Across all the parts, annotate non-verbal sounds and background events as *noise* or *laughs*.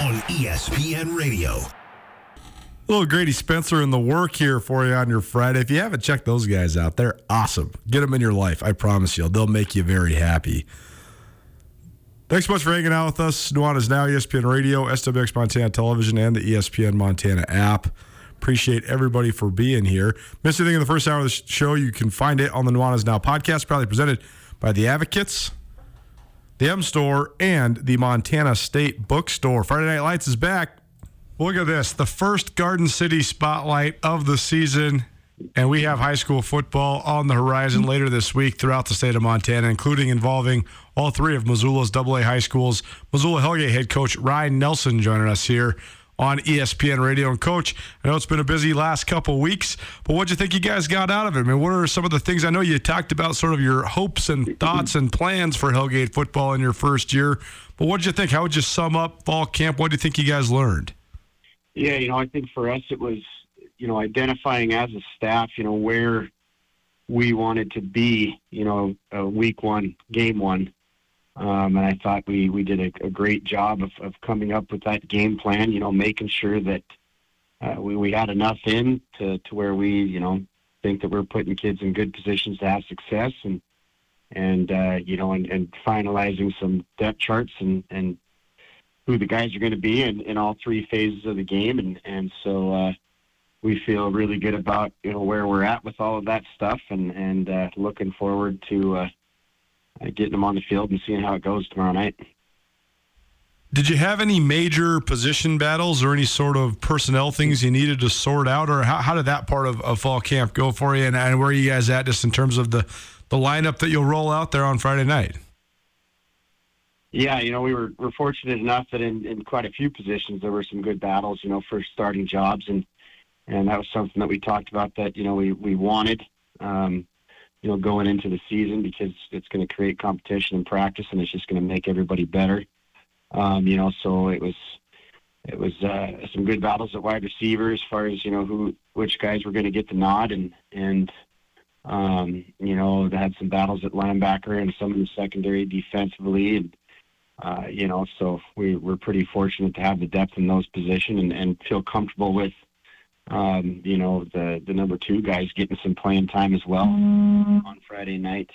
on ESPN Radio. A little Grady Spencer in the work here for you on your Friday. If you haven't checked those guys out, they're awesome. Get them in your life. I promise you, they'll make you very happy. Thanks so much for hanging out with us. Nuanez Now, ESPN Radio, SWX Montana Television, and the ESPN Montana app. Appreciate everybody for being here. Missed anything in the first hour of the show, you can find it on the Nuanez Now podcast, proudly presented by the Advocates the M Store, and the Montana State Bookstore. Friday Night Lights is back. Look at this the first Garden City spotlight of the season. And we have high school football on the horizon later this week throughout the state of Montana, including involving all three of Missoula's AA high schools. Missoula Hellgate head coach Ryan Nelson joining us here on ESPN Radio. And Coach, I know it's been a busy last couple weeks, but what do you think you guys got out of it? I mean, what are some of the things? I know you talked about sort of your hopes and thoughts and plans for Hellgate football in your first year, but what did you think? How would you sum up fall camp? What do you think you guys learned? Yeah, you know, I think for us it was, you know, identifying as a staff, you know, where we wanted to be, you know, uh, week one, game one. Um, and I thought we, we did a, a great job of, of coming up with that game plan, you know, making sure that uh, we, we had enough in to, to where we, you know, think that we're putting kids in good positions to have success and, and, uh, you know, and, and finalizing some depth charts and, and who the guys are going to be in, in all three phases of the game. And, and so, uh, we feel really good about, you know, where we're at with all of that stuff and, and, uh, looking forward to, uh, getting them on the field and seeing how it goes tomorrow night. Did you have any major position battles or any sort of personnel things you needed to sort out, or how, how did that part of, of fall camp go for you? And, and where are you guys at just in terms of the, the lineup that you'll roll out there on Friday night? Yeah, you know, we were, were fortunate enough that in, in quite a few positions there were some good battles, you know, for starting jobs. And, and that was something that we talked about that, you know, we, we wanted. Um, you know, going into the season because it's going to create competition and practice, and it's just going to make everybody better. Um, you know, so it was it was uh, some good battles at wide receiver as far as you know who which guys were going to get the nod, and and um, you know they had some battles at linebacker and some in the secondary defensively, and uh, you know, so we we're pretty fortunate to have the depth in those positions and, and feel comfortable with um, you know, the the number two guys getting some playing time as well on Friday night.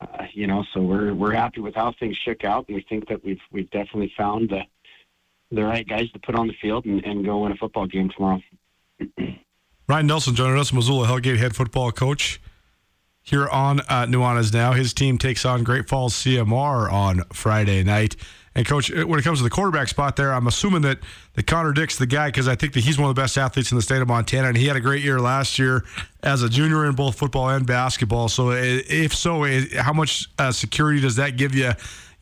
Uh, you know, so we're we're happy with how things shook out, and we think that we've we've definitely found the the right guys to put on the field and, and go win a football game tomorrow. *clears throat* Ryan Nelson joining us, Missoula Hellgate head football coach here on uh, Nuanez Now. His team takes on Great Falls CMR on Friday night. And coach, uh, when it comes to the quarterback spot there, I'm assuming that that Connor Dick's the guy because I think that he's one of the best athletes in the state of Montana, and he had a great year last year as a junior in both football and basketball. So, uh, if so, uh, how much uh, security does that give you?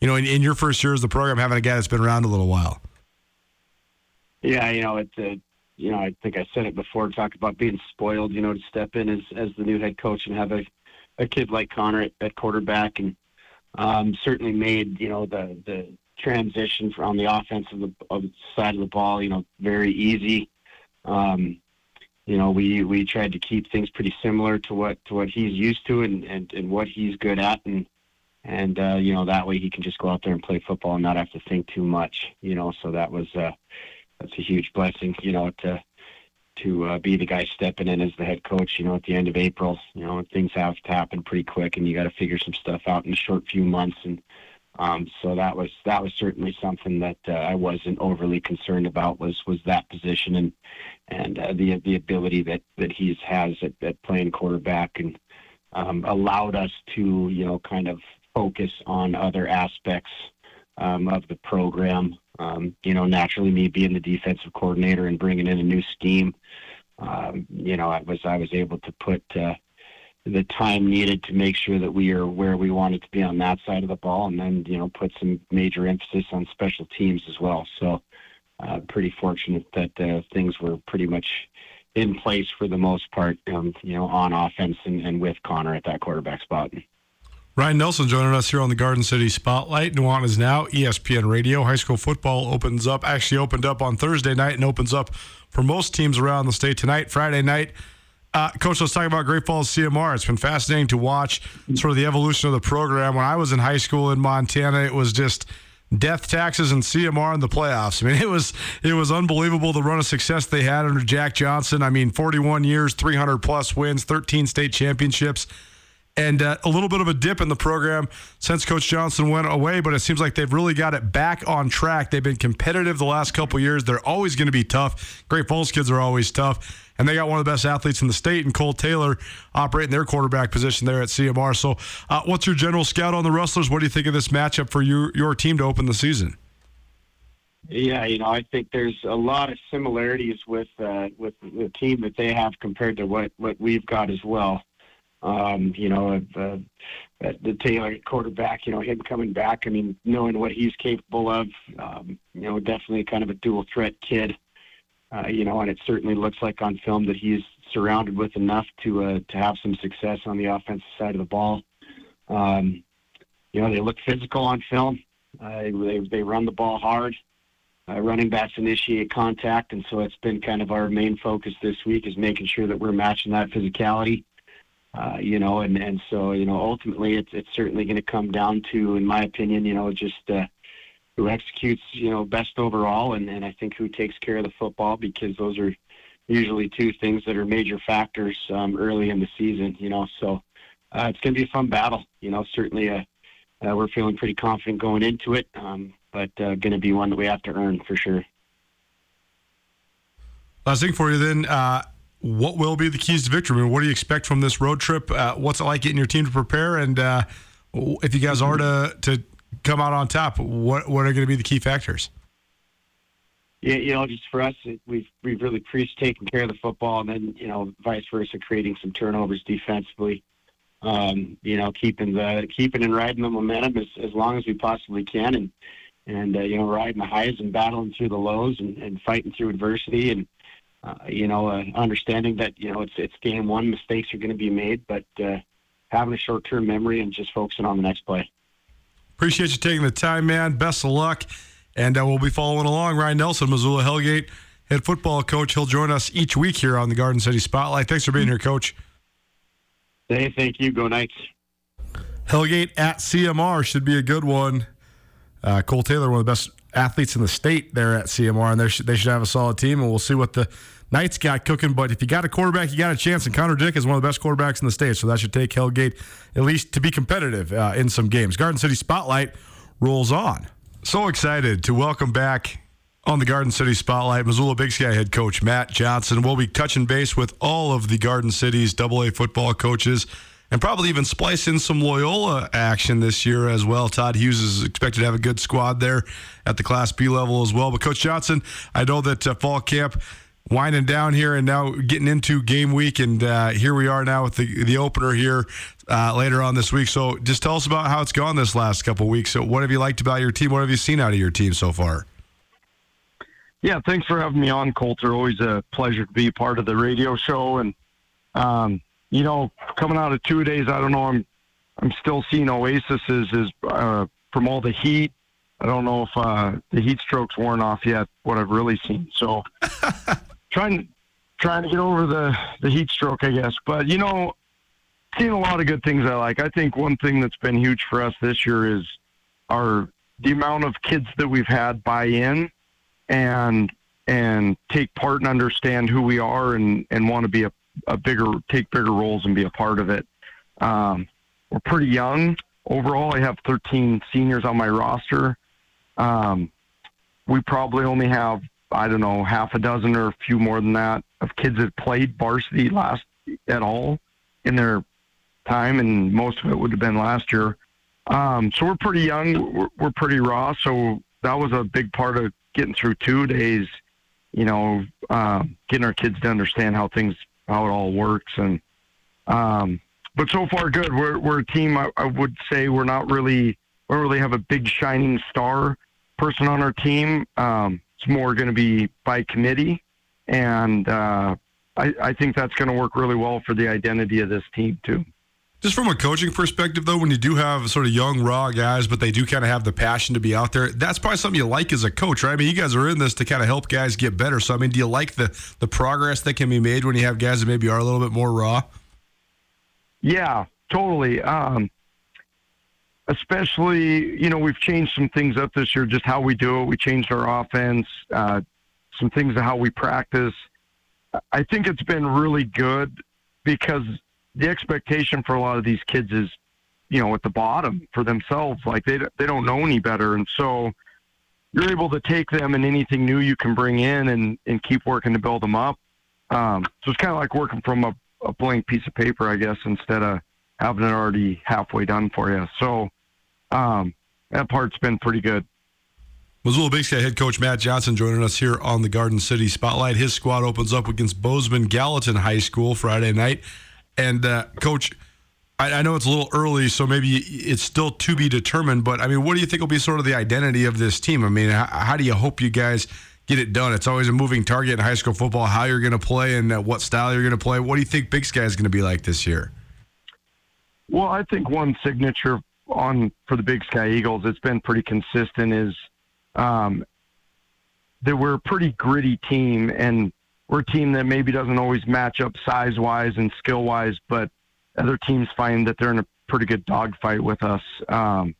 You know, in, in, your first year as the program, having a guy that's been around a little while. Yeah, you know, it's a, you know, I think I said it before. Talk about being spoiled. You know, to step in as as the new head coach and have a a kid like Connor at, at quarterback and um, certainly made you know the the transition on the offense of side of the ball, you know, very easy. Um, you know, we, we tried to keep things pretty similar to what to what he's used to and, and, and what he's good at, and and uh, you know that way he can just go out there and play football and not have to think too much. You know, so that was uh, that's a huge blessing. You know, to to uh, be the guy stepping in as the head coach. You know, at the end of April, you know, things have to happen pretty quick, and you got to figure some stuff out in a short few months. And um, so that was that was certainly something that uh, I wasn't overly concerned about was was that position and and uh, the the ability that that he has at, at playing quarterback and um, allowed us to you know kind of focus on other aspects um, of the program. Um, you know, naturally, me being the defensive coordinator and bringing in a new scheme, um, you know, I was I was able to put uh, the time needed to make sure that we are where we wanted to be on that side of the ball, and then you know put some major emphasis on special teams as well. So, uh, pretty fortunate that uh, things were pretty much in place for the most part, um, you know, on offense and, and with Connor at that quarterback spot. Ryan Nelson joining us here on the Garden City Spotlight. Nuanez Now, ESPN Radio. High school football opens up, actually opened up on Thursday night and opens up for most teams around the state tonight. Friday night, uh, Coach, let's talk about Great Falls CMR. It's been fascinating to watch sort of the evolution of the program. When I was in high school in Montana, it was just death taxes and CMR in the playoffs. I mean, *laughs* it was it was unbelievable the run of success they had under Jack Johnson. I mean, 41 years, 300 plus wins, 13 state championships and uh, a little bit of a dip in the program since Coach Johnson went away, but it seems like they've really got it back on track. They've been competitive the last couple years. They're always going to be tough. Great Falls kids are always tough, and they got one of the best athletes in the state, and Cole Taylor operating their quarterback position there at CMR. So, uh, what's your general scout on the Rustlers? What do you think of this matchup for your your team to open the season? Yeah, you know, I think there's a lot of similarities with uh, with the team that they have compared to what what we've got as well. Um, you know, uh, the Taylor quarterback, you know, him coming back. I mean, knowing what he's capable of, um, you know, definitely kind of a dual threat kid. Uh, you know, and it certainly looks like on film that he's surrounded with enough to uh, to have some success on the offensive side of the ball. Um, you know, they look physical on film. Uh, they they run the ball hard. Uh, running backs initiate contact, and so it's been kind of our main focus this week is making sure that we're matching that physicality uh, you know, and, and so, you know, ultimately it's, it's certainly going to come down to, in my opinion, you know, just uh, who executes, you know, best overall. And, and I think who takes care of the football because those are usually two things that are major factors um, early in the season, you know, so uh, it's going to be a fun battle, you know, certainly uh, uh, we're feeling pretty confident going into it, um, but uh, going to be one that we have to earn for sure. Last thing for you then, uh, what will be the keys to victory? I mean, what do you expect from this road trip? Uh, what's it like getting your team to prepare? And uh, if you guys are to to come out on top, what what are going to be the key factors? Yeah, you know, just for us, we've we've really preached taking care of the football, and then you know, vice versa, creating some turnovers defensively. Um, you know, keeping the keeping and riding the momentum as as long as we possibly can, and and uh, you know, riding the highs and battling through the lows, and, and fighting through adversity, and uh, you know, uh, understanding that you know it's it's game one, mistakes are going to be made, but uh, having a short term memory and just focusing on the next play. Appreciate you taking the time, man. Best of luck, and uh, we'll be following along. Ryan Nelson, Missoula Hellgate head football coach. He'll join us each week here on the Garden City Spotlight. Thanks for being here, Coach. Hey, thank you. Go Knights. Hellgate at CMR should be a good one. Uh, Cole Taylor, one of the best athletes in the state there at CMR, and they should, they should have a solid team, and we'll see what the Knights got cooking. But if you got a quarterback, you got a chance. And Connor Dick is one of the best quarterbacks in the state, so that should take Hellgate at least to be competitive uh, in some games. Garden City Spotlight rolls on. So excited to welcome back on the Garden City Spotlight, Missoula Big Sky head coach Matt Johnson. We'll be touching base with all of the Garden City's AA football coaches and probably even splice in some Loyola action this year as well. Todd Hughes is expected to have a good squad there at the Class B level as well. But Coach Johnson, I know that uh, fall camp winding down here and now getting into game week, and uh, here we are now with the the opener here uh, later on this week. So just tell us about how it's gone this last couple weeks. So what have you liked about your team? What have you seen out of your team so far? Yeah, thanks for having me on, Colter. Always a pleasure to be part of the radio show and. Um, you know, coming out of two days, I don't know. I'm I'm still seeing Oasis is, is uh, from all the heat, I don't know if uh, the heat stroke's worn off yet. What I've really seen, so *laughs* trying trying to get over the the heat stroke, I guess. But you know, seeing a lot of good things I like. I think one thing that's been huge for us this year is our the amount of kids that we've had buy in and and take part and understand who we are and and want to be a, a bigger take bigger roles and be a part of it. Um, we're pretty young overall. I have 13 seniors on my roster. Um, we probably only have I don't know half a dozen or a few more than that of kids that played varsity last at all in their time, and most of it would have been last year. Um, so we're pretty young. We're, we're pretty raw. So that was a big part of getting through two days. You know, uh, getting our kids to understand how things, how it all works, and um, but so far good. We're we're a team. I, I would say we're not really we don't really have a big shining star person on our team. Um, it's more going to be by committee, and uh, I, I think that's going to work really well for the identity of this team too. Just from a coaching perspective, though, when you do have sort of young, raw guys, but they do kind of have the passion to be out there, that's probably something you like as a coach, right? I mean, you guys are in this to kind of help guys get better. So, I mean, do you like the the progress that can be made when you have guys that maybe are a little bit more raw? Yeah, totally. Um, especially, you know, we've changed some things up this year, just how we do it. We changed our offense, uh, some things of how we practice. I think it's been really good because the expectation for a lot of these kids is, you know, at the bottom for themselves. Like they they don't know any better, and so you're able to take them and anything new you can bring in and and keep working to build them up. Um, so it's kind of like working from a, a blank piece of paper, I guess, instead of having it already halfway done for you. So um, that part's been pretty good. Missoula Big Sky head coach Matt Johnson joining us here on the Garden City Spotlight. His squad opens up against Bozeman Gallatin High School Friday night. And uh, coach, I, I, know it's a little early, so maybe it's still to be determined. But I mean, what do you think will be sort of the identity of this team? I mean, how, how do you hope you guys get it done? It's always a moving target in high school football. How you're going to play and uh, what style you're going to play. What do you think Big Sky is going to be like this year? Well, I think one signature on for the Big Sky Eagles, it's been pretty consistent. Is um, that we're a pretty gritty team and we're a team that maybe doesn't always match up size wise and skill wise, but other teams find that they're in a pretty good dogfight with us. Um,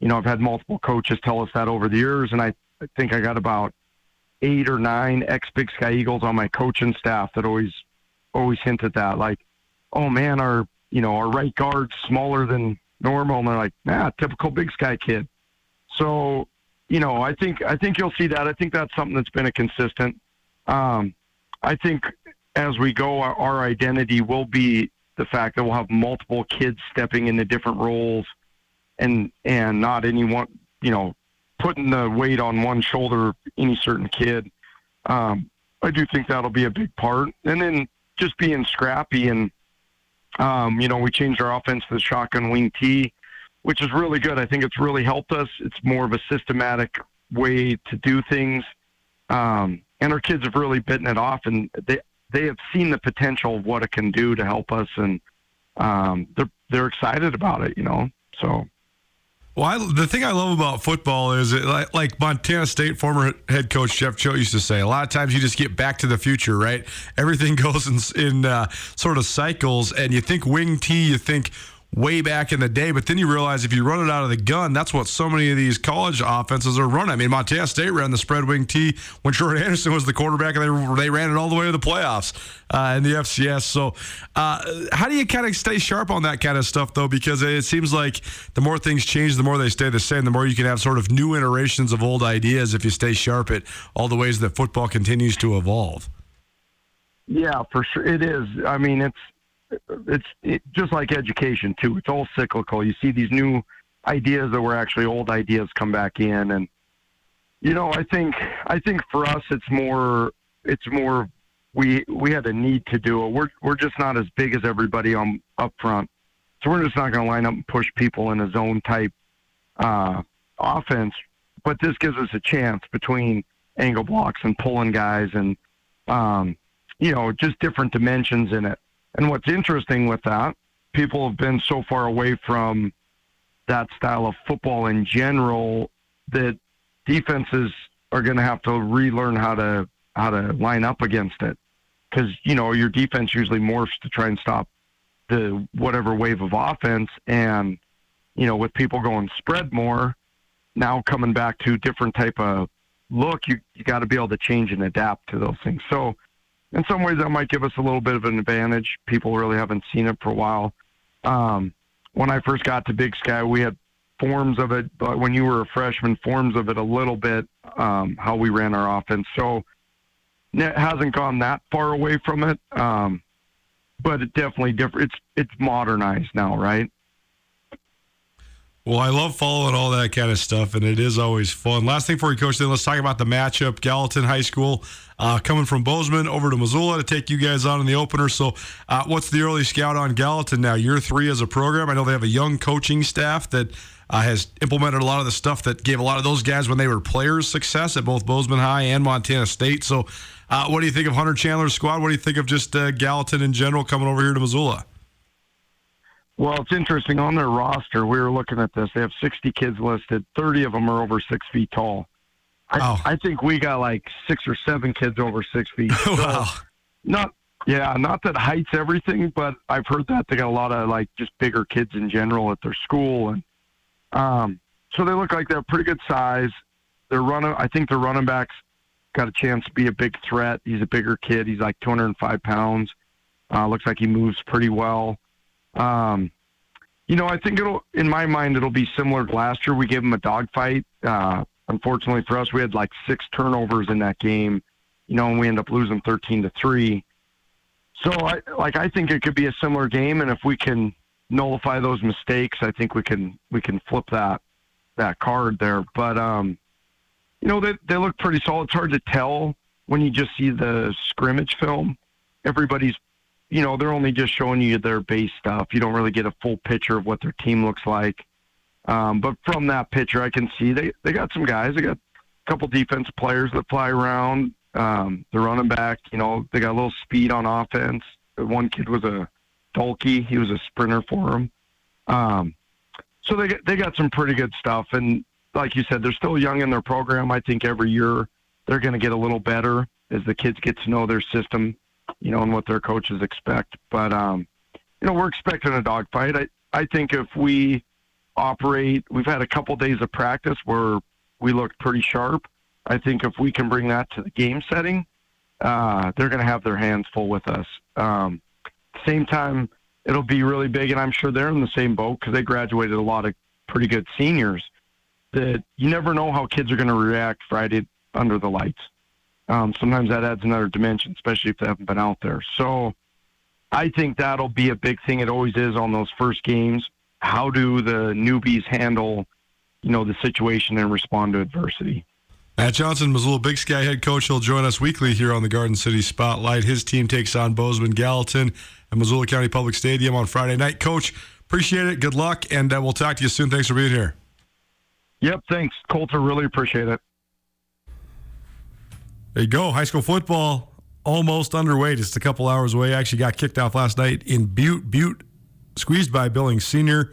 you know, I've had multiple coaches tell us that over the years, and I, I think I got about eight or nine ex Big Sky Eagles on my coaching staff that always always hint at that. Like, oh man, our you know our right guard's smaller than normal, and they're like, nah, typical Big Sky kid. So, you know, I think I think you'll see that. I think that's something that's been a consistent. Um, I think as we go, our, our identity will be the fact that we'll have multiple kids stepping into different roles, and and not any one, you know, putting the weight on one shoulder any certain kid. Um, I do think that'll be a big part, and then just being scrappy and um, you know, we changed our offense to the shotgun wing T, which is really good. I think it's really helped us. It's more of a systematic way to do things. Um, and our kids have really bitten it off, and they they have seen the potential of what it can do to help us, and um, they're they're excited about it, you know. So. Well, I, the thing I love about football is it, like, like, Montana State former head coach Jeff Choate used to say. A lot of times you just get back to the future, right? Everything *laughs* goes in, in uh, sort of cycles, and you think wing T, you think way back in the day. But then you realize if you run it out of the gun, that's what so many of these college offenses are running. I mean, Montana State ran the spread wing T when Jordan Anderson was the quarterback, and they, they ran it all the way to the playoffs uh, in the FCS. So, uh, how do you kind of stay sharp on that kind of stuff, though? Because it seems like the more things change, the more they stay the same, the more you can have sort of new iterations of old ideas if you stay sharp at all the ways that football continues to evolve. Yeah, for sure. It is. I mean, it's it's it, just like education too. It's all cyclical. You see these new ideas that were actually old ideas come back in, and you know, I think I think for us, it's more it's more we we had a need to do it. We're we're just not as big as everybody on up front, so we're just not going to line up and push people in a zone type uh, offense. But this gives us a chance between angle blocks and pulling guys and um, you know just different dimensions in it. And what's interesting with that, people have been so far away from that style of football in general that defenses are going to have to relearn how to how to line up against it. Because you know your defense usually morphs to try and stop the whatever wave of offense. And you know with people going spread more now coming back to different type of look you you got to be able to change and adapt to those things. So in some ways that might give us a little bit of an advantage people really haven't seen it for a while um, when i first got to big sky we had forms of it but when you were a freshman forms of it a little bit um, how we ran our offense so it hasn't gone that far away from it um, but it definitely different. It's it's modernized now, right? Well, I love following all that kind of stuff, and it is always fun. Last thing for you, Coach, then let's talk about the matchup. Gallatin High School uh, coming from Bozeman over to Missoula to take you guys on in the opener. So, uh, what's the early scout on Gallatin now? Year three as a program. I know they have a young coaching staff that uh, has implemented a lot of the stuff that gave a lot of those guys when they were players success at both Bozeman High and Montana State. So, uh, what do you think of Hunter Chandler's squad? What do you think of just uh, Gallatin in general coming over here to Missoula? Well, it's interesting. On their roster, we were looking at this. They have 60 kids listed. 30 of them are over six feet tall. I, oh. I think we got like six or seven kids over six feet. *laughs* So wow. Not, yeah, not that height's everything, but I've heard that they got a lot of like just bigger kids in general at their school, and um, so they look like they're pretty good size. They're running. I think their running backs got a chance to be a big threat. He's a bigger kid. He's like 205 pounds. Uh, looks like he moves pretty well. Um, you know, I think it'll, in my mind, it'll be similar to last year. We gave them a dogfight. Uh, unfortunately for us, we had like six turnovers in that game, you know, and we end up losing 13 to three. So I, like, I think it could be a similar game. And if we can nullify those mistakes, I think we can, we can flip that, that card there. But, um, you know, they, they look pretty solid. It's hard to tell when you just see the scrimmage film. Everybody's, you know, they're only just showing you their base stuff. You don't really get a full picture of what their team looks like. Um, but from that picture, I can see they, they got some guys. They got a couple defense players that fly around. Um, the running back, you know, they got a little speed on offense. One kid was a Dolkey. He was a sprinter for them. Um, so they they got some pretty good stuff. And like you said, they're still young in their program. I think every year they're going to get a little better as the kids get to know their system, you know, and what their coaches expect. But, um, you know, we're expecting a dogfight. I, I think if we operate, we've had a couple days of practice where we looked pretty sharp. I think if we can bring that to the game setting, uh, they're going to have their hands full with us. Um, same time, it'll be really big, and I'm sure they're in the same boat because they graduated a lot of pretty good seniors that you never know how kids are going to react Friday under the lights. Um, sometimes that adds another dimension, especially if they haven't been out there. So I think that'll be a big thing. It always is on those first games. How do the newbies handle, you know, the situation and respond to adversity? Matt Johnson, Missoula Big Sky head coach, will join us weekly here on the Garden City Spotlight. His team takes on Bozeman Gallatin at Missoula County Public Stadium on Friday night. Coach, appreciate it. Good luck, and uh, we'll talk to you soon. Thanks for being here. Yep, thanks, Colter. Really appreciate it. There you go. High school football almost underway, just a couple hours away. Actually got kicked off last night in Butte. Butte squeezed by Billings Senior,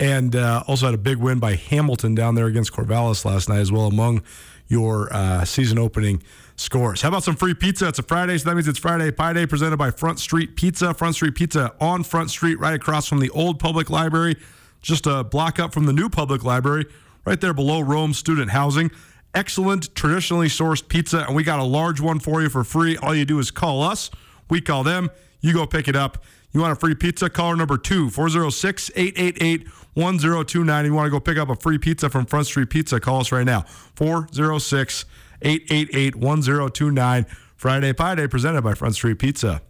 and uh, also had a big win by Hamilton down there against Corvallis last night as well. Among your uh, season opening scores. How about some free pizza? It's a Friday, so that means it's Friday Pie Day presented by Front Street Pizza. Front Street Pizza on Front Street, right across from the old public library, just a block up from the new public library right there below ROAM Student Housing. Excellent, traditionally sourced pizza, and we got a large one for you for free. All you do is call us. We call them. You go pick it up. You want a free pizza? Caller number two, 406 888 1029. You want to go pick up a free pizza from Front Street Pizza? Call us right now, 406 888 1029. Friday Pie Day presented by Front Street Pizza.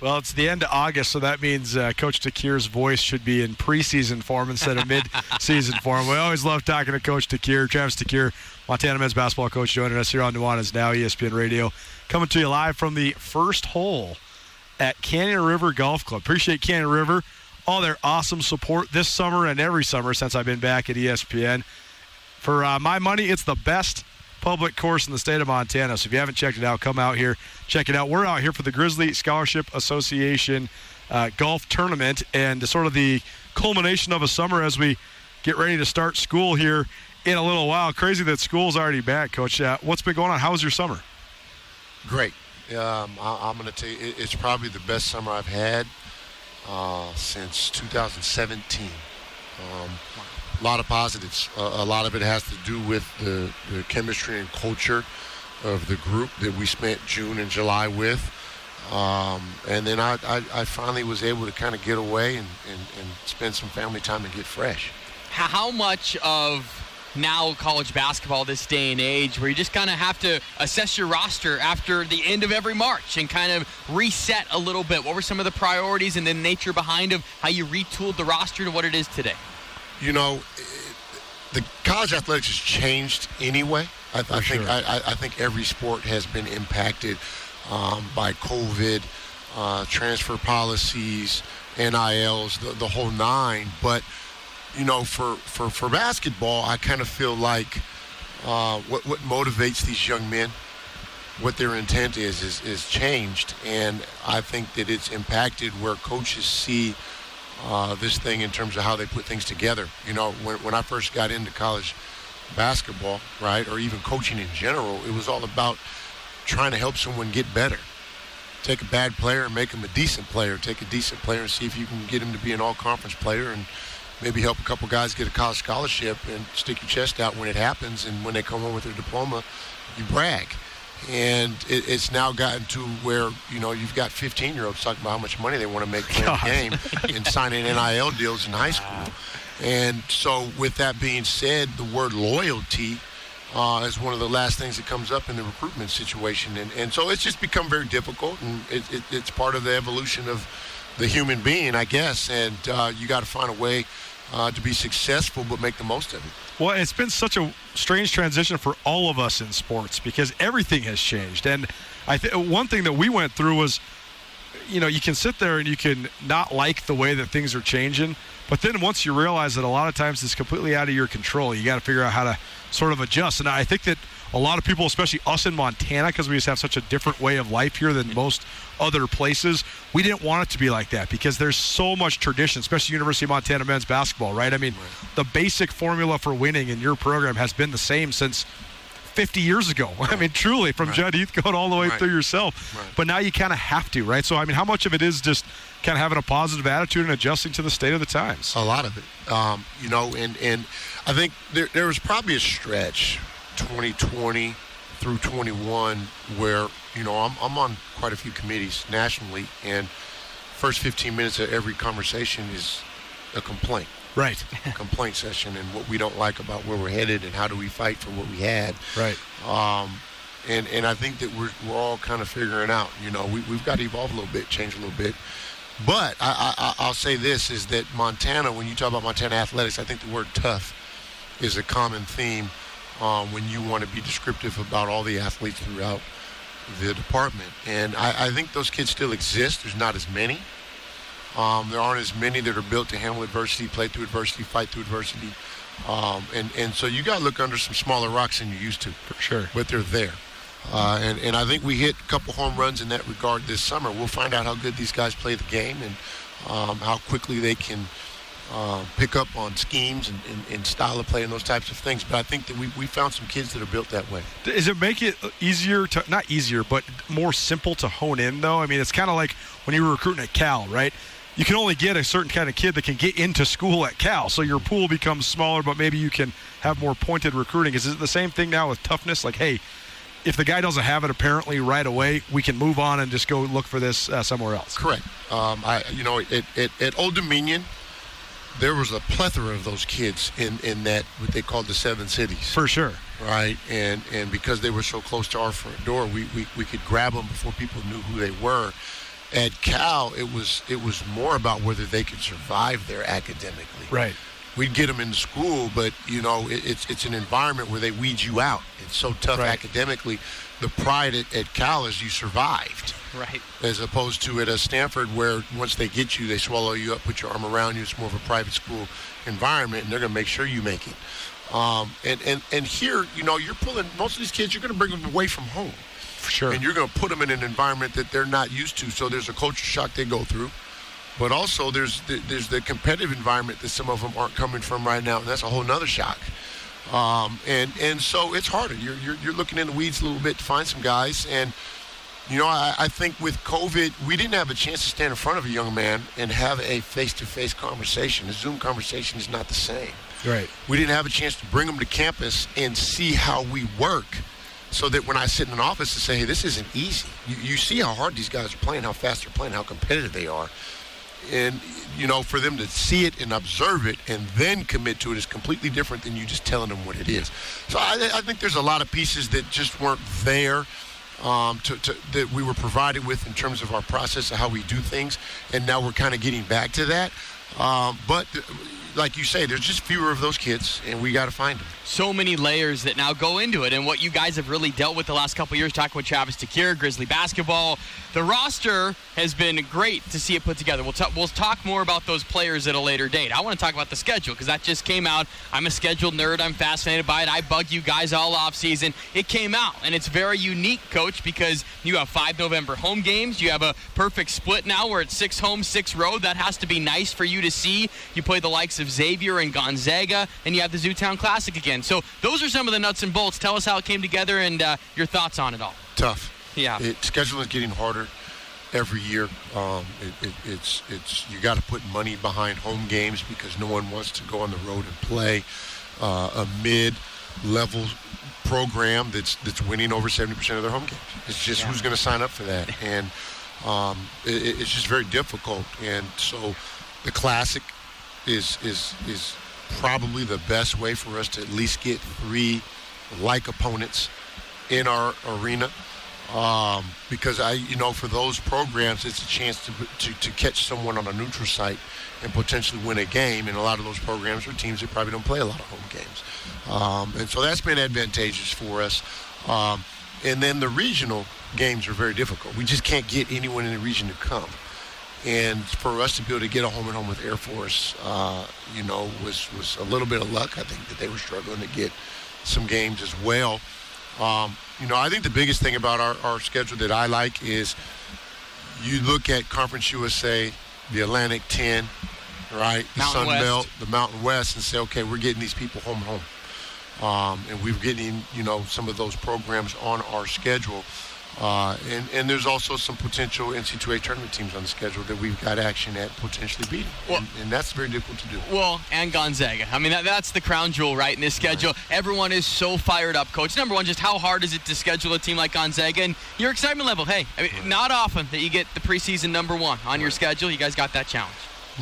Well, it's the end of August, so that means uh, Coach DeCuire's voice should be in preseason form instead of mid-season *laughs* form. We always love talking to Coach DeCuire, Travis DeCuire, Montana men's basketball coach, joining us here on Nuanez Now ESPN Radio, coming to you live from the first hole at Canyon River Golf Club. Appreciate Canyon River, all their awesome support this summer and every summer since I've been back at ESPN. For uh, my money, it's the best public course in the state of Montana. So if you haven't checked it out, come out here, check it out. We're out here for the Grizzly Scholarship Association uh, golf tournament and sort of the culmination of a summer as we get ready to start school here in a little while. Crazy that school's already back, Coach. Uh, what's been going on? How was your summer? Great. Um, I, am going to tell you, it, it's probably the best summer I've had uh, since 2017. Um, a lot of positives. Uh, a lot of it has to do with the, the, chemistry and culture of the group that we spent June and July with. Um, and then I, I, I, finally was able to kind of get away and, and, and spend some family time and get fresh. How much of now college basketball this day and age where you just kind of have to assess your roster after the end of every March and kind of reset a little bit. What were some of the priorities and the nature behind of how you retooled the roster to what it is today? You know, the college athletics has changed anyway. I, I think sure. I, I, think every sport has been impacted um, by COVID, uh, transfer policies, NILs, the, the whole nine. But you know, for, for, for basketball, I kind of feel like uh, what, what motivates these young men, what their intent is, is, is changed. And I think that it's impacted where coaches see uh, this thing in terms of how they put things together. You know, when, when I first got into college basketball, right, or even coaching in general, it was all about trying to help someone get better. Take a bad player and make him a decent player. Take a decent player and see if you can get him to be an all-conference player and – maybe help a couple guys get a college scholarship and stick your chest out when it happens. And when they come home with their diploma, you brag. And it, it's now gotten to where you know you've got 15 year olds talking about how much money they want to make playing the *laughs* game and signing NIL deals in high school. And so, with that being said, the word loyalty uh, is one of the last things that comes up in the recruitment situation. And, and so it's just become very difficult, and it, it, it's part of the evolution of the human being, I guess. And uh, you got to find a way uh, to be successful, but make the most of it. Well, it's been such a strange transition for all of us in sports because everything has changed. And I think one thing that we went through was, you know, you can sit there and you can not like the way that things are changing, but then once you realize that a lot of times it's completely out of your control, you got to figure out how to sort of adjust. And I think that a lot of people, especially us in Montana, because we just have such a different way of life here than most other places, we didn't want it to be like that because there's so much tradition, especially University of Montana men's basketball, right? I mean, right. the basic formula for winning in your program has been the same since 50 years ago. Right. *laughs* I mean, truly, from right. Judd Heathcote all the way right. through yourself. But now you kind of have to, right? So, I mean, how much of it is just kind of having a positive attitude and adjusting to the state of the times? A lot of it. Um, you know, and, and I think there, there was probably a stretch 2020 through 21 where you know I'm, I'm on quite a few committees nationally and first 15 minutes of every conversation is a complaint. Right. A complaint session and what we don't like about where we're headed and how do we fight for what we had. Right. Um, and and I think that we're, we're all kind of figuring out you know we, we've got to evolve a little bit change a little bit. But I, I, I'll say this is that Montana when you talk about Montana athletics I think the word tough is a common theme um, when you want to be descriptive about all the athletes throughout the department. And I, I think those kids still exist. There's not as many. Um, there aren't as many that are built to handle adversity, play through adversity, fight through adversity. Um, and, and so you got to look under some smaller rocks than you used to. For sure. But they're there. Uh, and, and I think we hit a couple home runs in that regard this summer. We'll find out how good these guys play the game and um, how quickly they can – uh, pick up on schemes and, and, and, style of play and those types of things. But I think that we, we found some kids that are built that way. Does it make it easier to, not easier, but more simple to hone in, though? I mean, it's kind of like when you were recruiting at Cal, right? You can only get a certain kind of kid that can get into school at Cal. So your pool becomes smaller, but maybe you can have more pointed recruiting. Is it the same thing now with toughness? Like, hey, if the guy doesn't have it apparently right away, we can move on and just go look for this uh, somewhere else. Correct. Um, I, you know, it, it, at Old Dominion, there was a plethora of those kids in, in that what they called the seven cities. For sure. Right, and and because they were so close to our front door, we, we, we could grab them before people knew who they were. At Cal, it was it was more about whether they could survive there academically. Right. We'd get them in school, but you know it, it's it's an environment where they weed you out. It's so tough right. academically. The pride at, at Cal is you survived Right. As opposed to at a Stanford where once they get you, they swallow you up, put your arm around you. It's more of a private school environment, and they're going to make sure you make it. Um, and, and, and here, you know, you're pulling most of these kids, you're going to bring them away from home. For sure. And you're going to put them in an environment that they're not used to. So there's a culture shock they go through. But also there's the, there's the competitive environment that some of them aren't coming from right now, and that's a whole nother shock. Um, and and so it's harder. You're, you're, you're looking in the weeds a little bit to find some guys. And you know, I, I think with COVID, we didn't have a chance to stand in front of a young man and have a face-to-face conversation. A Zoom conversation is not the same. Right. We didn't have a chance to bring them to campus and see how we work so that when I sit in an office and say, hey, this isn't easy. You, you see how hard these guys are playing, how fast they're playing, how competitive they are. And, you know, for them to see it and observe it and then commit to it is completely different than you just telling them what it is. So I, I think there's a lot of pieces that just weren't there. Um, to, to, that we were provided with in terms of our process of how we do things, and now we're kind of getting back to that. Um, but like you say, there's just fewer of those kids, and we got to find them. So many layers that now go into it, and what you guys have really dealt with the last couple years, talking with Travis DeCuire, Grizzly basketball. The roster has been great to see it put together. We'll, talk, we'll talk more about those players at a later date. I want to talk about the schedule because that just came out. I'm a scheduled nerd. I'm fascinated by it. I bug you guys all off season. It came out, and it's very unique, Coach, because you have five November home games. You have a perfect split now where it's six home, six road. That has to be nice for you to see. You play the likes of Xavier and Gonzaga, and you have the Zootown Classic again. So those are some of the nuts and bolts. Tell us how it came together and uh, your thoughts on it all. Tough. Yeah. It, scheduling is getting harder every year. Um, it, it, it's it's you got to put money behind home games because no one wants to go on the road and play uh, a mid-level program that's that's winning over 70% of their home games. It's just yeah. who's going to sign up for that, *laughs* and um, it, it's just very difficult. And so the classic is is is probably the best way for us to at least get three like opponents in our arena. Um, because I, you know, for those programs, it's a chance to, to, to catch someone on a neutral site and potentially win a game. And a lot of those programs are teams that probably don't play a lot of home games. Um, and so that's been advantageous for us. Um, and then the regional games are very difficult. We just can't get anyone in the region to come. And for us to be able to get a home and home with Air Force, uh, you know, was was a little bit of luck. I think that they were struggling to get some games as well. Um, you know, I think the biggest thing about our, our schedule that I like is you look at Conference USA, the Atlantic 10, right, the Mountain Sun West. Belt, the Mountain West, and say, okay, we're getting these people home and home. Um, and we're getting, you know, some of those programs on our schedule. Uh, and, and there's also some potential NC2A tournament teams on the schedule that we've got action at potentially beating. Well, and, and, that's very difficult to do. Well, and Gonzaga. I mean, that, that's the crown jewel, right, in this schedule. Right. Everyone is so fired up, Coach. Number one, just how hard is it to schedule a team like Gonzaga? And your excitement level, hey, I mean, right. not often that you get the preseason number one on right. your schedule. You guys got that challenge.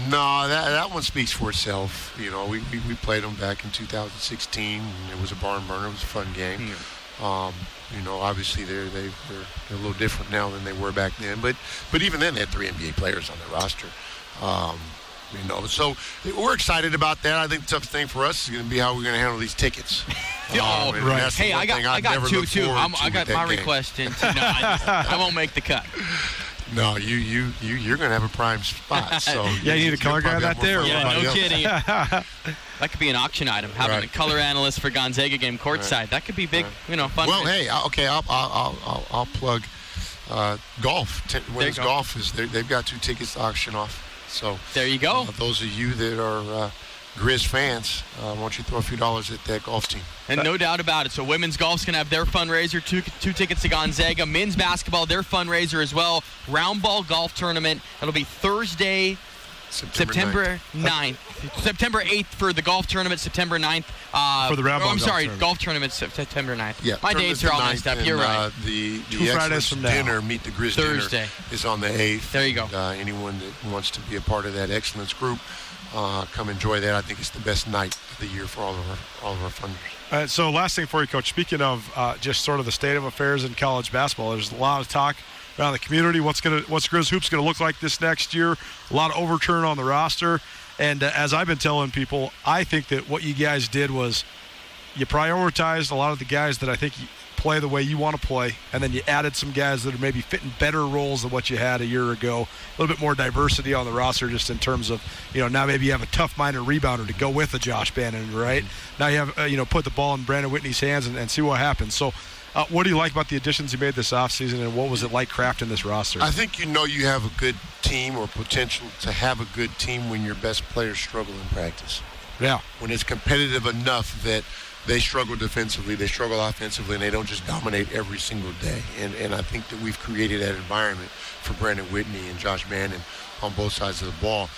No, that, that one speaks for itself. You know, we, we, we played them back in 2016. it was a barn burner. It was a fun game. Yeah. Um, you know, obviously they're they, are they're a little different now than they were back then. But but even then, they had three NBA players on their roster. Um, you know, so we're excited about that. I think the tough thing for us is going to be how we're going to handle these tickets. *laughs* oh, um, right. Hey, I got I got two too. i got my game. request in. No, I, *laughs* I won't make the cut. No, you you you you're gonna have a prime spot. *laughs* So yeah, you need a color guy that there. Yeah, no else. kidding. *laughs* that could be an auction item. Having right. a color analyst for Gonzaga game courtside. Right. That could be big. Right. You know, fun. Well, hey, okay, I'll I'll I'll, I'll plug uh, golf. T- Women's golf is they've got two tickets to auction off. So there you go. Uh, those of you that are uh, Grizz fans, uh, why don't you throw a few dollars at that golf team? And no doubt about it. So women's golf's going to have their fundraiser, two, two tickets to Gonzaga. Men's basketball, their fundraiser as well. Round ball golf tournament. It'll be Thursday, September, September 9th. 9th. September 8th for the golf tournament, September 9th. Uh, for the round oh, I'm sorry, tournament. golf tournament, September 9th. Yeah, My dates are all messed up. You're right. Uh, the the Fridays from dinner, Meet the Grizz Thursday. dinner is on the 8th. There you go. And, uh, anyone that wants to be a part of that excellence group, uh, come enjoy that. I think it's the best night of the year for all of our all of our funders. Uh, so, last thing for you, Coach. Speaking of uh, just sort of the state of affairs in college basketball, there's a lot of talk around the community. What's gonna what's Grizz hoops going to look like this next year? A lot of overturn on the roster, and uh, as I've been telling people, I think that what you guys did was you prioritized a lot of the guys that I think play the way you want to play, and then you added some guys that are maybe fitting better roles than what you had a year ago. A little bit more diversity on the roster, just in terms of you know now maybe you have a tough-minded rebounder to go with a Josh Bannan, right? Mm-hmm. Now you have uh, you know put the ball in Brandon Whitney's hands and, and see what happens. So. Uh, what do you like about the additions you made this offseason, and what was it like crafting this roster? I think you know you have a good team or potential to have a good team when your best players struggle in practice. Yeah. When it's competitive enough that they struggle defensively, they struggle offensively, and they don't just dominate every single day. And and I think that we've created that environment for Brandon Whitney and Josh Manning on both sides of the ball.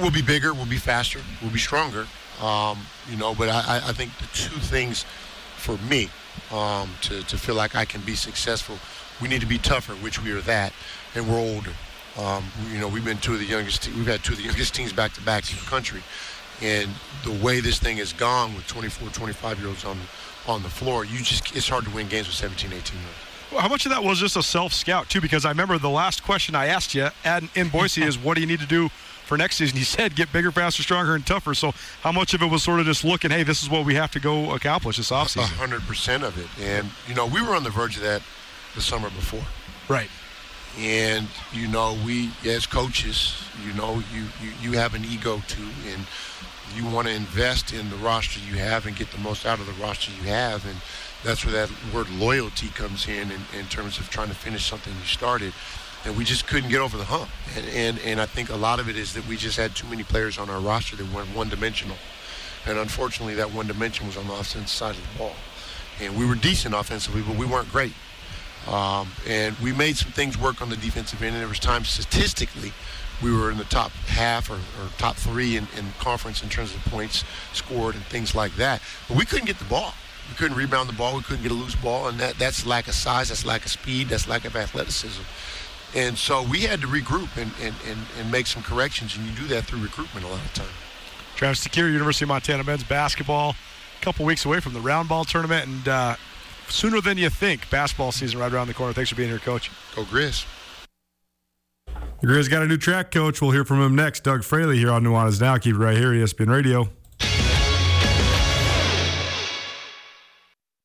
We'll be bigger, we'll be faster, we'll be stronger. Um, you know, but I, I think the two things for me um, to, to feel like I can be successful, we need to be tougher, which we are that, and we're older. Um, you know, we've been two of the youngest. Te- we've had two of the youngest teams back to back in the country, and the way this thing has gone with 24, 25 year olds on on the floor, you just it's hard to win games with 17, 18 year olds. Well, how much of that was just a self scout too? Because I remember the last question I asked you at, in Boise is, "What do you need to do for next season?" You said, "Get bigger, faster, stronger, and tougher." So, how much of it was sort of just looking, "Hey, this is what we have to go accomplish this offseason"? hundred percent of it, and you know, we were on the verge of that the summer before. Right. And you know, we as coaches, you know, you you, you have an ego too, and you want to invest in the roster you have and get the most out of the roster you have, and that's where that word loyalty comes in, in, in terms of trying to finish something you started. And we just couldn't get over the hump. And, and, and I think a lot of it is that we just had too many players on our roster that were one dimensional. And unfortunately, that one dimension was on the offensive side of the ball. And we were decent offensively, but we weren't great. Um, and we made some things work on the defensive end, and there was times statistically we were in the top half or, or top three in, in conference in terms of points scored and things like that. But we couldn't get the ball. We couldn't rebound the ball. We couldn't get a loose ball, and that, that's lack of size, that's lack of speed, that's lack of athleticism. And so we had to regroup and, and, and, and make some corrections, and you do that through recruitment a lot of time. Travis DeCuire, University of Montana men's basketball, a couple weeks away from the round ball tournament, and uh, sooner than you think, basketball season right around the corner. Thanks for being here, Coach. Go Grizz. The Grizz got a new track coach. We'll hear from him next. Doug Fraley here on Nuanez Now. Keep it right here, ESPN Radio.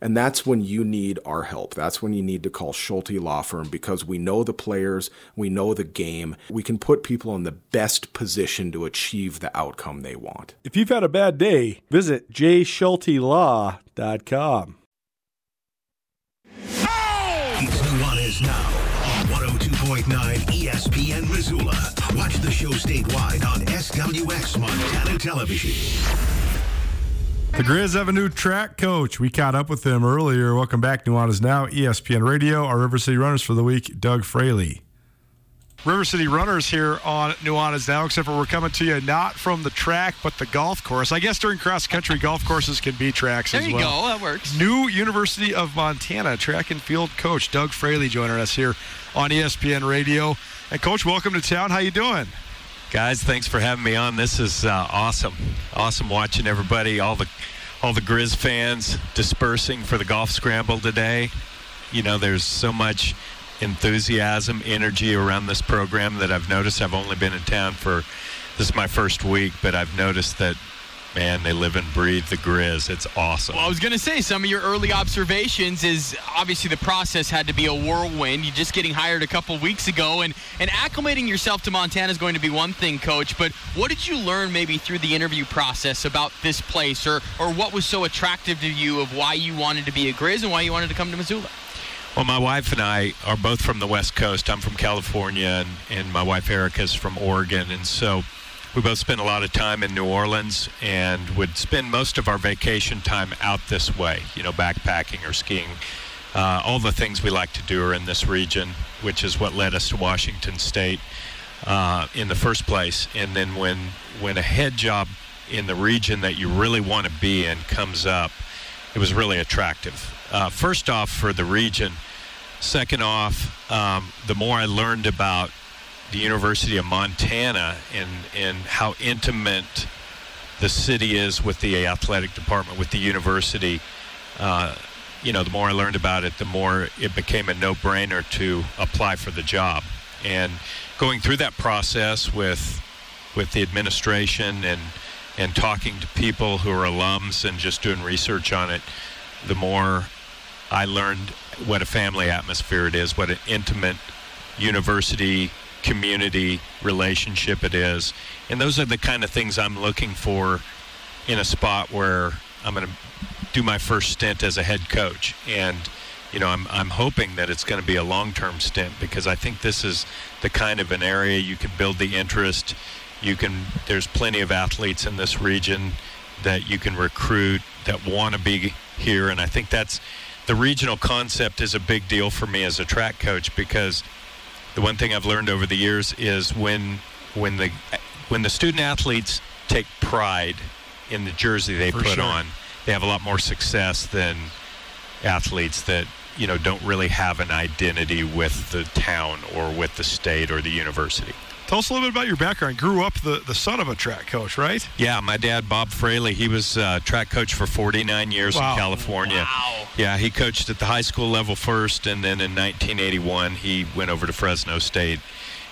and that's when you need our help. That's when you need to call Schulte Law Firm because we know the players, we know the game. We can put people in the best position to achieve the outcome they want. If you've had a bad day, visit jschultelaw.com. It's Nuanez now on 102.9 ESPN Missoula. Watch the show statewide on SWX Montana Television. The Grizz have a new track coach. We caught up with him earlier. Welcome back. Nuanez Now, ESPN Radio. Our River City Runners for the week, Doug Fraley. River City Runners here on Nuanez Now, except for we're coming to you not from the track, but the golf course. I guess during cross country, golf courses can be tracks there as well. There you go. That works. New University of Montana track and field coach Doug Fraley joining us here on ESPN Radio. And Coach, welcome to town. How you doing? Guys, thanks for having me on. This is uh, awesome. Awesome watching everybody, all the all the Grizz fans dispersing for the golf scramble today. You know, there's so much enthusiasm, energy around this program that I've noticed. I've only been in town for this is my first week, but I've noticed that man, they live and breathe the Grizz. It's awesome. Well, I was going to say some of your early observations is obviously the process had to be a whirlwind. You're just getting hired a couple weeks ago, and and acclimating yourself to Montana is going to be one thing, Coach. But what did you learn maybe through the interview process about this place, or or what was so attractive to you of why you wanted to be a Grizz and why you wanted to come to Missoula? Well, my wife and I are both from the West Coast. I'm from California, and, and my wife Erica is from Oregon, and so we both spent a lot of time in New Orleans and would spend most of our vacation time out this way, you know, backpacking or skiing. Uh, all the things we like to do are in this region, which is what led us to Washington State uh, in the first place. And then when when a head job in the region that you really want to be in comes up, it was really attractive. Uh, first off, for the region. Second off, um, the more I learned about the University of Montana and and how intimate the city is with the athletic department, with the university. Uh, you know, the more I learned about it, the more it became a no-brainer to apply for the job. And going through that process with with the administration and and talking to people who are alums and just doing research on it, the more I learned what a family atmosphere it is, what an intimate university community relationship it is. And those are the kind of things I'm looking for in a spot where I'm going to do my first stint as a head coach. And, you know, I'm, I'm hoping that it's going to be a long term stint because I think this is the kind of an area you can build the interest. You can, there's plenty of athletes in this region that you can recruit that want to be here. And I think that's the regional concept is a big deal for me as a track coach because the one thing I've learned over the years is when when the when the student athletes take pride in the jersey they For put sure. on, they have a lot more success than athletes that you know don't really have an identity with the town or with the state or the university. Tell us a little bit about your background. Grew up the, the son of a track coach, right? Yeah, my dad, Bob Fraley, he was uh, track coach for 49 years wow. in California. Wow. Yeah, he coached at the high school level first, and then in 1981, he went over to Fresno State.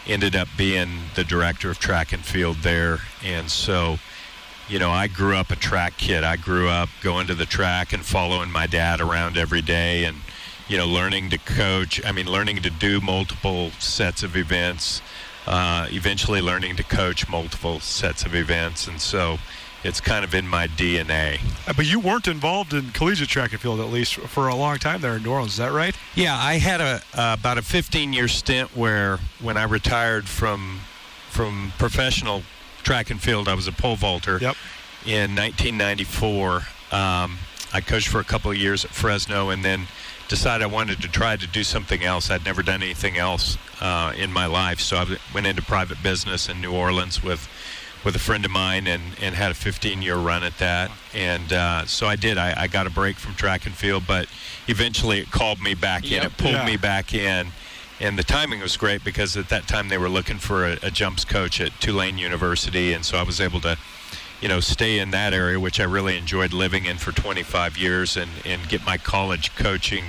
Ended up being the director of track and field there. And so, you know, I grew up a track kid. I grew up going to the track and following my dad around every day and, you know, learning to coach. I mean, learning to do multiple sets of events uh, eventually learning to coach multiple sets of events, and so it's kind of in my DNA. Uh, but you weren't involved in collegiate track and field at least for a long time there in New Orleans. Is that right? Yeah, I had a uh, about a 15-year stint where when I retired from from professional track and field, I was a pole vaulter. Yep. In 1994, um, I coached for a couple of years at Fresno, and then decided I wanted to try to do something else. I'd never done anything else uh, in my life, so I went into private business in New Orleans with with a friend of mine and, and had a 15 year run at that. And uh, so I did. I, I, got a break from track and field, but eventually it called me back yep. in. It pulled yeah. me back in. And the timing was great because at that time they were looking for a, a jumps coach at Tulane University. And so I was able to you know, stay in that area, which I really enjoyed living in for 25 years, and, and get my college coaching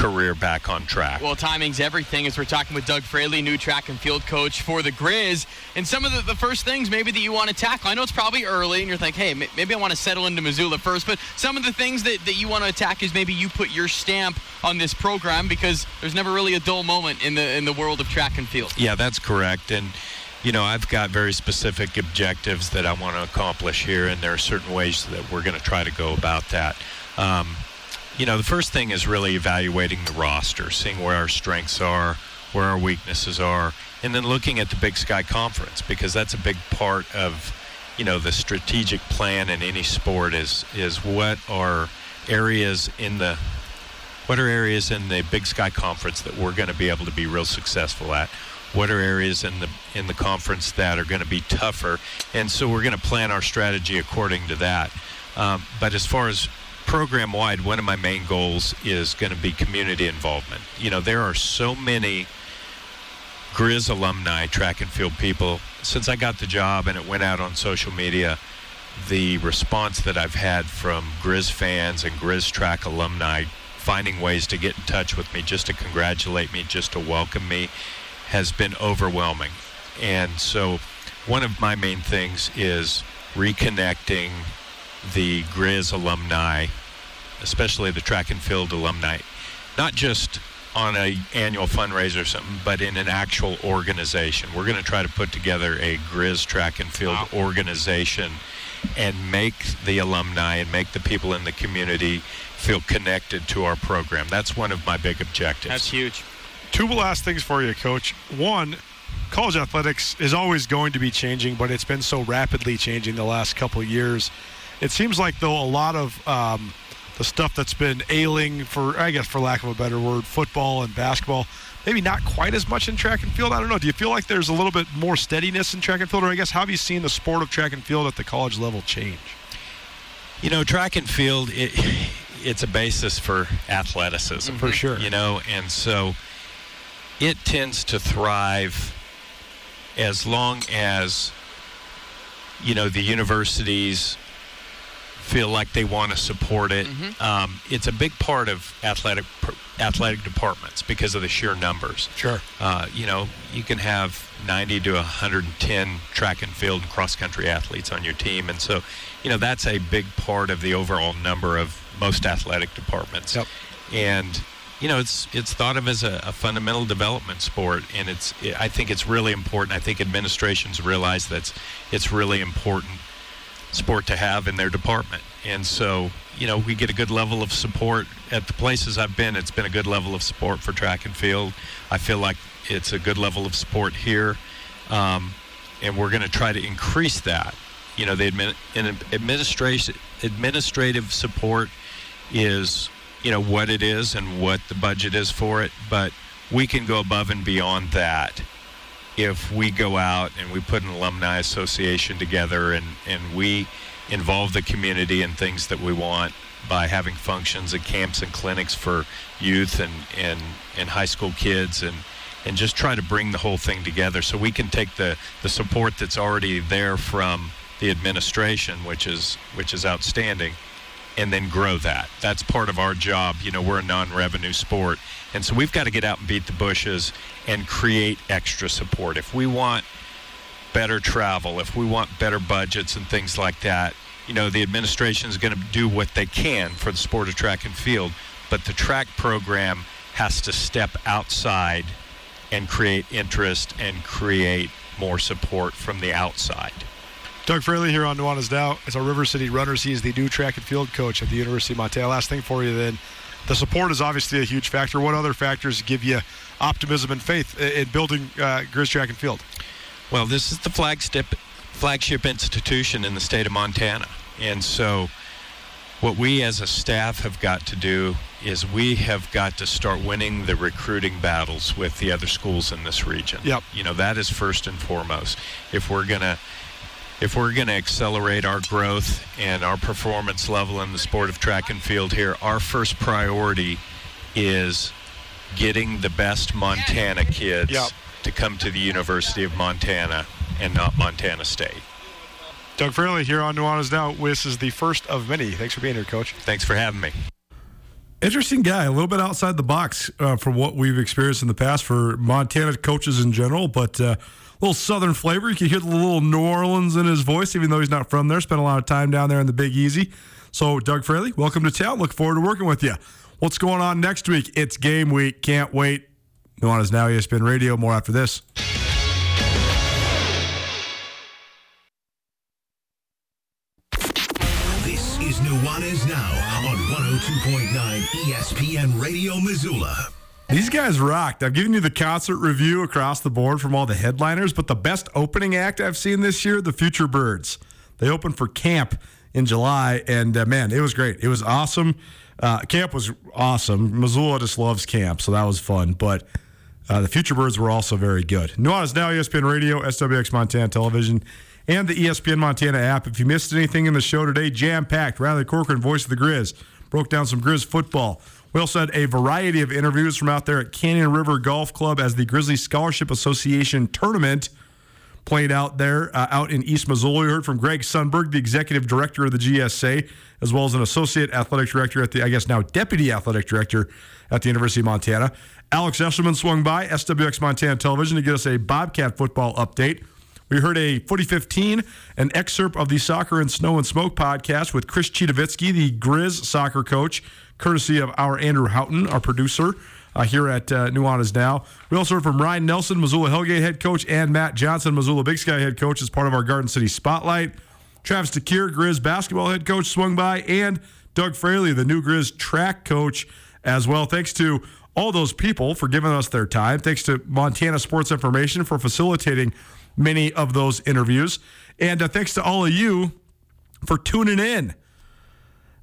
career back on track. Well, timing's everything as we're talking with Doug Fraley, new track and field coach for the Grizz. And some of the, the first things maybe that you want to tackle, I know it's probably early and you're thinking, hey, maybe I want to settle into Missoula first, but some of the things that, that you want to attack is maybe you put your stamp on this program because there's never really a dull moment in the in the world of track and field. Yeah, that's correct. And you know, I've got very specific objectives that I want to accomplish here, and there are certain ways that we're going to try to go about that. Um, you know, the first thing is really evaluating the roster, seeing where our strengths are, where our weaknesses are, and then looking at the Big Sky Conference because that's a big part of, you know, the strategic plan in any sport is is what are areas in the what are areas in the Big Sky Conference that we're going to be able to be real successful at what are areas in the in the conference that are going to be tougher, and so we're going to plan our strategy according to that. Um, but as far as program wide, one of my main goals is going to be community involvement. You know, there are so many Grizz alumni, track and field people. Since I got the job and it went out on social media, the response that I've had from Grizz fans and Grizz track alumni finding ways to get in touch with me, just to congratulate me, just to welcome me, has been overwhelming. And so, one of my main things is reconnecting the Grizz alumni, especially the track and field alumni, not just on an annual fundraiser or something, but in an actual organization. We're going to try to put together a Grizz track and field wow. organization and make the alumni and make the people in the community feel connected to our program. That's one of my big objectives. That's huge. Two last things for you, Coach. One, college athletics is always going to be changing, but it's been so rapidly changing the last couple years. It seems like though a lot of um, the stuff that's been ailing for, I guess, for lack of a better word, football and basketball, maybe not quite as much in track and field. I don't know. Do you feel like there's a little bit more steadiness in track and field, or I guess how have you seen the sport of track and field at the college level change? You know, track and field, it, *laughs* it's a basis for athleticism, for sure. You know, and so it tends to thrive as long as you know the universities feel like they want to support it. Mm-hmm. Um, it's a big part of athletic athletic departments because of the sheer numbers. Sure. Uh, you know, you can have 90 to 110 track and field and cross country athletes on your team, and so you know that's a big part of the overall number of most athletic departments. Yep. And you know, it's it's thought of as a, a fundamental development sport, and it's it, I think it's really important. I think administrations realize that it's, it's really important sport to have in their department, and so you know we get a good level of support at the places I've been. It's been a good level of support for track and field. I feel like it's a good level of support here, um, and we're going to try to increase that. You know, the admin, administration administrative support is you know what it is and what the budget is for it, but we can go above and beyond that if we go out and we put an alumni association together and, and we involve the community in things that we want by having functions and camps and clinics for youth and, and, and high school kids and and just try to bring the whole thing together so we can take the, the support that's already there from the administration, which is which is outstanding, and then grow that. That's part of our job. You know, we're a non-revenue sport, and so we've got to get out and beat the bushes and create extra support. If we want better travel, if we want better budgets and things like that, you know, the administration is going to do what they can for the sport of track and field, but the track program has to step outside and create interest and create more support from the outside. Doug Fraley here on Nuanez Now as our River City Runners. He is the new track and field coach at the University of Montana. Last thing for you then. The support is obviously a huge factor. What other factors give you optimism and faith in building uh, Grizz Track and Field? Well, this is the flagship flagship institution in the state of Montana, and so what we as a staff have got to do is we have got to start winning the recruiting battles with the other schools in this region. Yep. You know that is first and foremost. If we're gonna if we're going to accelerate our growth and our performance level in the sport of track and field here, our first priority is getting the best Montana kids yep. to come to the University of Montana and not Montana State. Doug Fraley here on Nuanez Now. This is the first of many. Thanks for being here, Coach. Thanks for having me. Interesting guy, a little bit outside the box uh, from what we've experienced in the past for Montana coaches in general, but. Uh, little southern flavor. You can hear the little New Orleans in his voice, even though he's not from there. Spent a lot of time down there in the Big Easy. So, Doug Fraley, welcome to town. Look forward to working with you. What's going on next week? It's game week. Can't wait. Nuanez Now ESPN Radio. More after this. This is Nuanez Now on 102.9 ESPN Radio Missoula. These guys rocked. I've given you the concert review across the board from all the headliners, but the best opening act I've seen this year, the Futurebirds. They opened for Caamp in July, and uh, man, it was great. It was awesome. Uh, Caamp was awesome. Missoula just loves Caamp, so that was fun. But uh, the Futurebirds were also very good. Nuanez Now ESPN Radio, SWX Montana Television, and the ESPN Montana app. If you missed anything in the show today, jam packed. Riley Corcoran, voice of the Grizz, broke down some Grizz football. We also had a variety of interviews from out there at Canyon River Golf Club as the Grizzly Scholarship Association tournament played out there uh, out in East Missoula. We heard from Greg Sunberg, the executive director of the GSA, as well as an associate athletic director at the, I guess now deputy athletic director at the University of Montana. Alex Eshelman swung by SWX Montana Television to get us a Bobcat football update. We heard a Footy 15, an excerpt of the Soccer and Snow and Smoke podcast with Chris Citowicki, the Grizz soccer coach, courtesy of our Andrew Houghton, our producer. Uh, here at uh, Nuanez Now. We also heard from Ryan Nelson, Missoula Hellgate head coach, and Matt Johnson, Missoula Big Sky head coach, as part of our Garden City Spotlight. Travis DeCuire, Grizz basketball head coach, swung by, and Doug Fraley, the new Grizz track coach, as well. Thanks to all those people for giving us their time. Thanks to Montana Sports Information for facilitating many of those interviews. And uh, thanks to all of you for tuning in.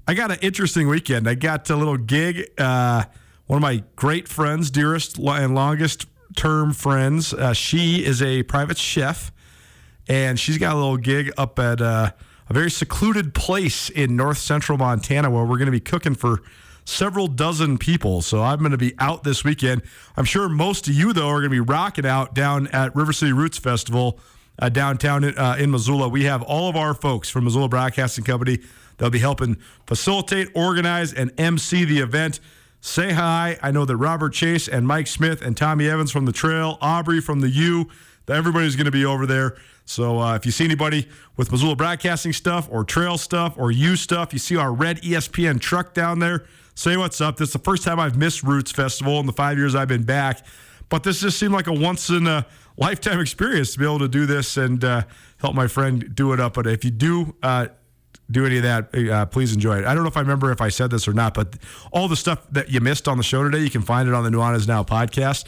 I got an interesting weekend. I got a little gig. Uh, one of my great friends, dearest and longest term friends, uh, she is a private chef, and she's got a little gig up at uh, a very secluded place in north central Montana where we're going to be cooking for several dozen people. So I'm going to be out this weekend. I'm sure most of you, though, are going to be rocking out down at River City Roots Festival uh, downtown in, uh, in Missoula. We have all of our folks from Missoula Broadcasting Company. They'll be helping facilitate, organize, and MC the event. Say hi. I know that Robert Chase and Mike Smith and Tommy Evans from the Trail, Aubrey from the U, everybody's going to be over there. So uh, if you see anybody with Missoula Broadcasting stuff or Trail stuff or U stuff, you see our red ESPN truck down there, say what's up. This is the first time I've missed Roots Festival in the five years I've been back. But this just seemed like a once in a lifetime experience to be able to do this and uh, help my friend do it up. But if you do uh, do any of that, uh, please enjoy it. I don't know if I remember if I said this or not, but all the stuff that you missed on the show today, you can find it on the Nuanez Now podcast.